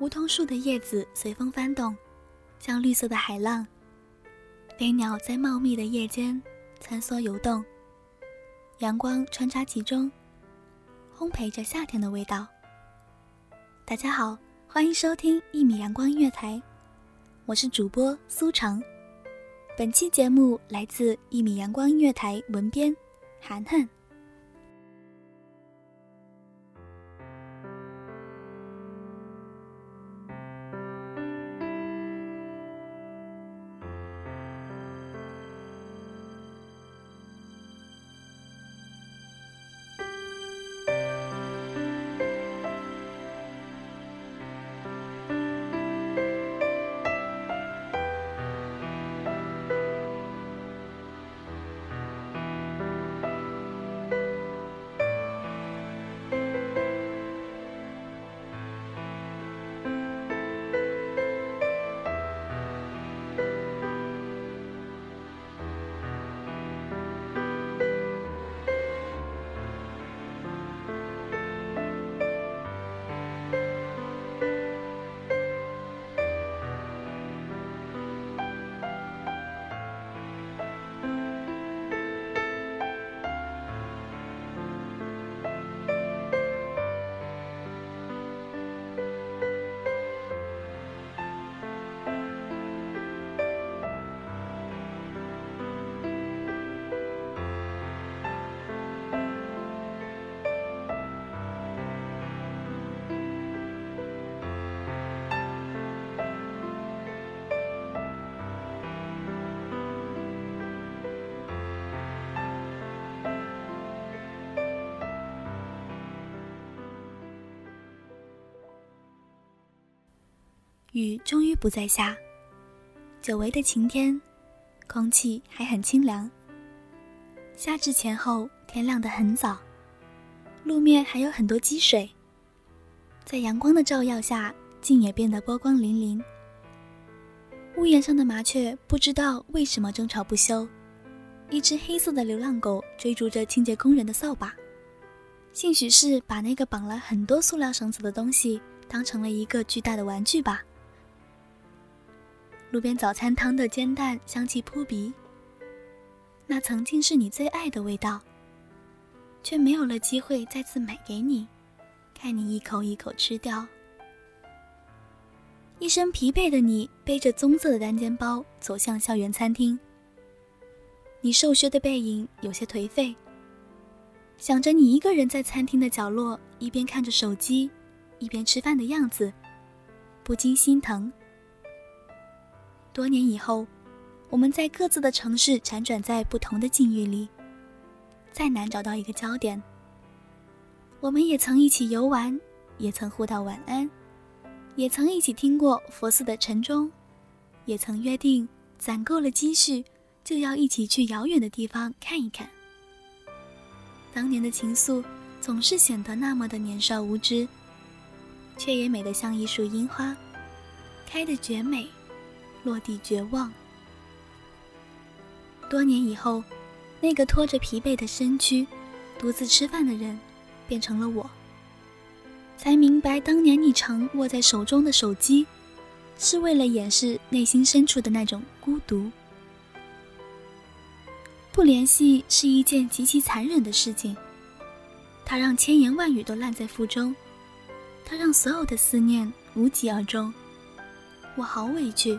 梧桐树的叶子随风翻动，像绿色的海浪。飞鸟在茂密的叶间穿梭游动，阳光穿插其中，烘焙着夏天的味道。大家好，欢迎收听一米阳光音乐台，我是主播苏成。本期节目来自一米阳光音乐台文编涵涵。雨终于不再下，久违的晴天，空气还很清凉。夏至前后，天亮得很早，路面还有很多积水，在阳光的照耀下，竟也变得波光粼粼。屋檐上的麻雀不知道为什么争吵不休，一只黑色的流浪狗追逐着清洁工人的扫把，兴许是把那个绑了很多塑料绳子的东西当成了一个巨大的玩具吧。路边早餐摊的煎蛋香气扑鼻，那曾经是你最爱的味道，却没有了机会再次买给你，看你一口一口吃掉。一身疲惫的你背着棕色的单肩包走向校园餐厅，你瘦削的背影有些颓废，想着你一个人在餐厅的角落，一边看着手机，一边吃饭的样子，不禁心疼。多年以后，我们在各自的城市辗转在不同的境遇里，再难找到一个焦点。我们也曾一起游玩，也曾互道晚安，也曾一起听过佛寺的晨钟，也曾约定攒够了积蓄就要一起去遥远的地方看一看。当年的情愫总是显得那么的年少无知，却也美得像一束樱花，开得绝美。落地绝望。多年以后，那个拖着疲惫的身躯，独自吃饭的人，变成了我。才明白，当年你常握在手中的手机，是为了掩饰内心深处的那种孤独。不联系是一件极其残忍的事情，它让千言万语都烂在腹中，它让所有的思念无疾而终。我好委屈，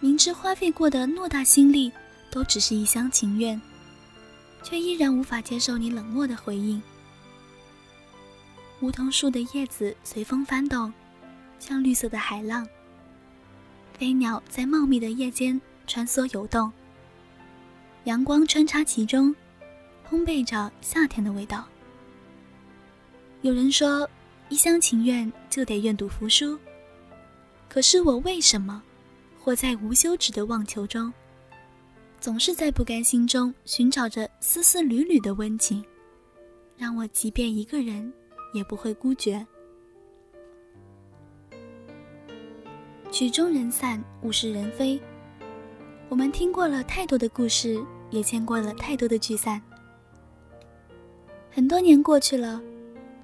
明知花费过的偌大心力。都只是一厢情愿，却依然无法接受你冷漠的回应。梧桐树的叶子随风翻动，像绿色的海浪。飞鸟在茂密的叶间穿梭游动，阳光穿插其中，烘焙着夏天的味道。有人说，一厢情愿就得愿赌服输，可是我为什么活在无休止的妄求中？总是在不甘心中寻找着丝丝缕缕的温情，让我即便一个人也不会孤绝。曲终人散，物是人非。我们听过了太多的故事，也见过了太多的聚散。很多年过去了，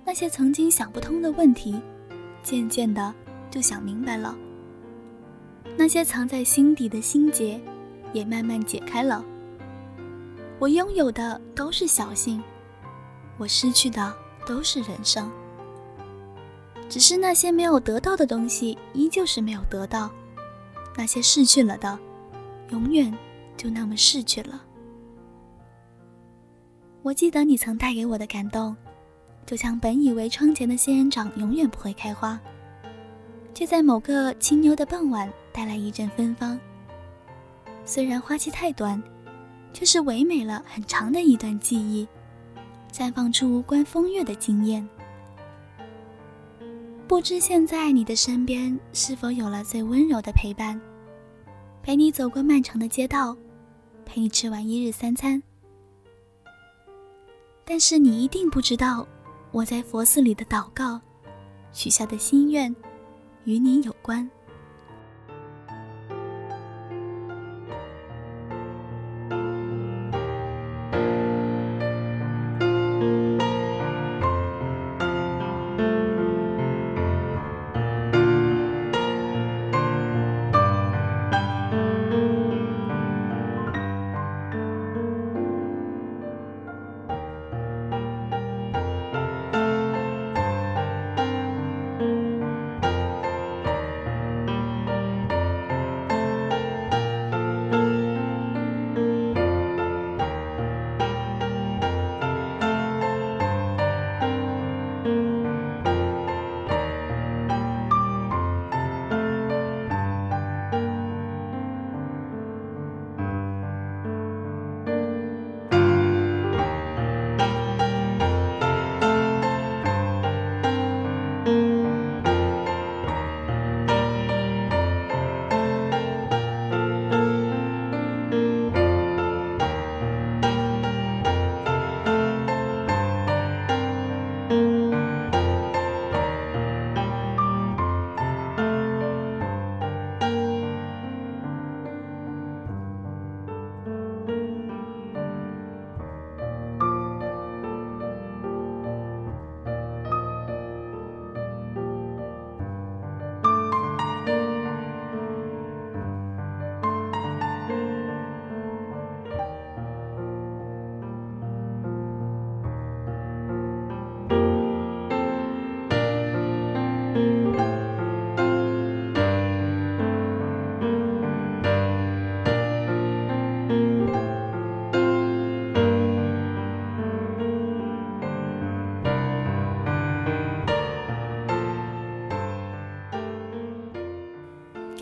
那些曾经想不通的问题，渐渐的就想明白了。那些藏在心底的心结。也慢慢解开了。我拥有的都是小幸，我失去的都是人生。只是那些没有得到的东西，依旧是没有得到；那些逝去了的，永远就那么逝去了。我记得你曾带给我的感动，就像本以为窗前的仙人掌永远不会开花，却在某个清幽的傍晚带来一阵芬芳。虽然花期太短，却是唯美了很长的一段记忆，绽放出无关风月的惊艳。不知现在你的身边是否有了最温柔的陪伴，陪你走过漫长的街道，陪你吃完一日三餐。但是你一定不知道，我在佛寺里的祷告，许下的心愿，与你有关。